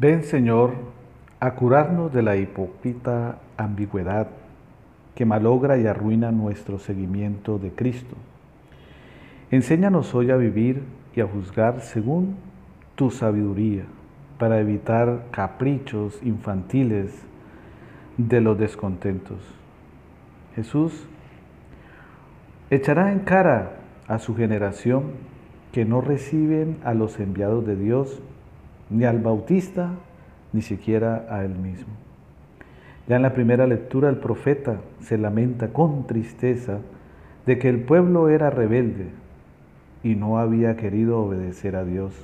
Ven, Señor, a curarnos de la hipócrita ambigüedad que malogra y arruina nuestro seguimiento de Cristo. Enséñanos hoy a vivir y a juzgar según tu sabiduría, para evitar caprichos infantiles de los descontentos. Jesús echará en cara a su generación que no reciben a los enviados de Dios, ni al Bautista, ni siquiera a él mismo. Ya en la primera lectura el profeta se lamenta con tristeza de que el pueblo era rebelde y no había querido obedecer a Dios.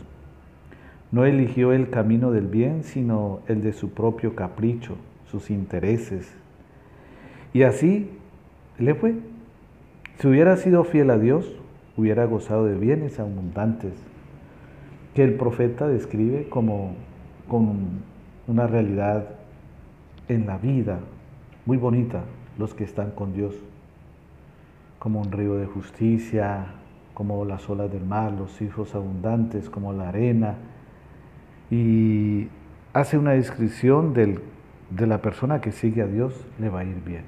No eligió el camino del bien, sino el de su propio capricho, sus intereses. Y así le fue. Si hubiera sido fiel a Dios, hubiera gozado de bienes abundantes que el profeta describe como una realidad en la vida muy bonita, los que están con Dios, como un río de justicia, como las olas del mar, los hijos abundantes, como la arena, y hace una descripción del, de la persona que sigue a Dios, le va a ir bien.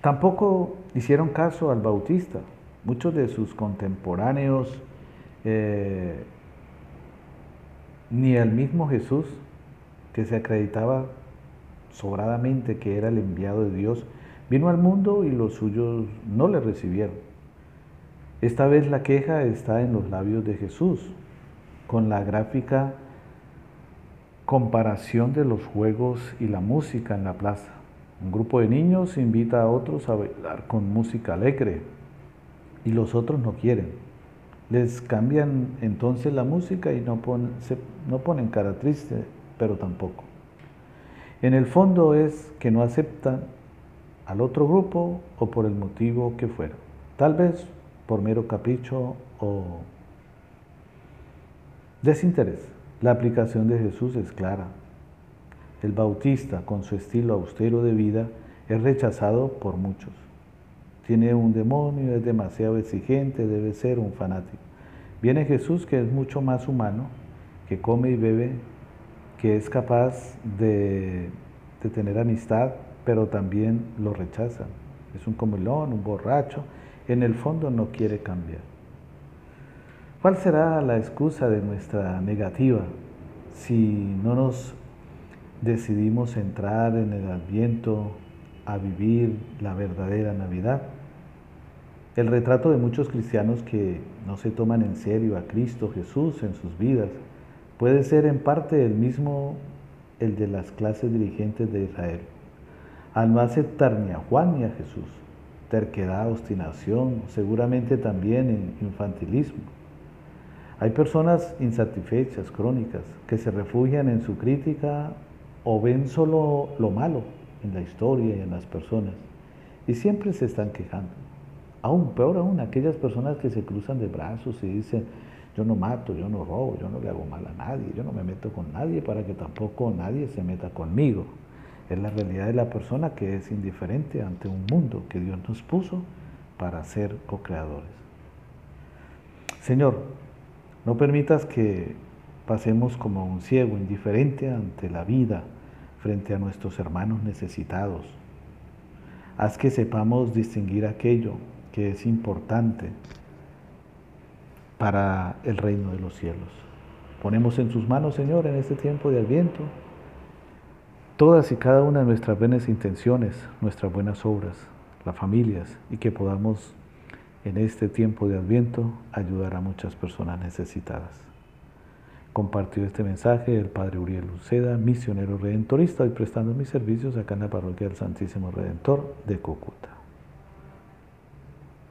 Tampoco hicieron caso al Bautista. Muchos de sus contemporáneos, eh, ni el mismo Jesús, que se acreditaba sobradamente que era el enviado de Dios, vino al mundo y los suyos no le recibieron. Esta vez la queja está en los labios de Jesús, con la gráfica comparación de los juegos y la música en la plaza. Un grupo de niños invita a otros a bailar con música alegre y los otros no quieren. Les cambian entonces la música y no, ponen cara triste, pero tampoco. En el fondo es que no aceptan al otro grupo o por el motivo que fuera. Tal vez por mero capricho o desinterés. La aplicación de Jesús es clara. El bautista, con su estilo austero de vida, es rechazado por muchos. Tiene un demonio, es demasiado exigente, debe ser un fanático. Viene Jesús que es mucho más humano, que come y bebe, que es capaz de, tener amistad, pero también lo rechazan. Es un comilón, un borracho, en el fondo no quiere cambiar. ¿Cuál será la excusa de nuestra negativa si no nos decidimos entrar en el adviento a vivir la verdadera Navidad? El retrato de muchos cristianos que no se toman en serio a Cristo Jesús en sus vidas puede ser en parte el mismo el de las clases dirigentes de Israel. Al no aceptar ni a Juan ni a Jesús, terquedad, obstinación, seguramente también infantilismo. Hay personas insatisfechas, crónicas, que se refugian en su crítica o ven solo lo malo en la historia y en las personas y siempre se están quejando. Aún peor aún, aquellas personas que se cruzan de brazos y dicen, yo no mato, yo no robo, yo no le hago mal a nadie, yo no me meto con nadie para que tampoco nadie se meta conmigo. Es la realidad de la persona que es indiferente ante un mundo que Dios nos puso para ser co-creadores. Señor, no permitas que pasemos como un ciego indiferente ante la vida frente a nuestros hermanos necesitados. Haz que sepamos distinguir aquello que es importante para el reino de los cielos. Ponemos en sus manos, Señor, en este tiempo de Adviento, todas y cada una de nuestras buenas intenciones, nuestras buenas obras, las familias, y que podamos en este tiempo de Adviento ayudar a muchas personas necesitadas. Compartió este mensaje el Padre Uriel Luceda, misionero redentorista, y prestando mis servicios acá en la parroquia del Santísimo Redentor de Cúcuta.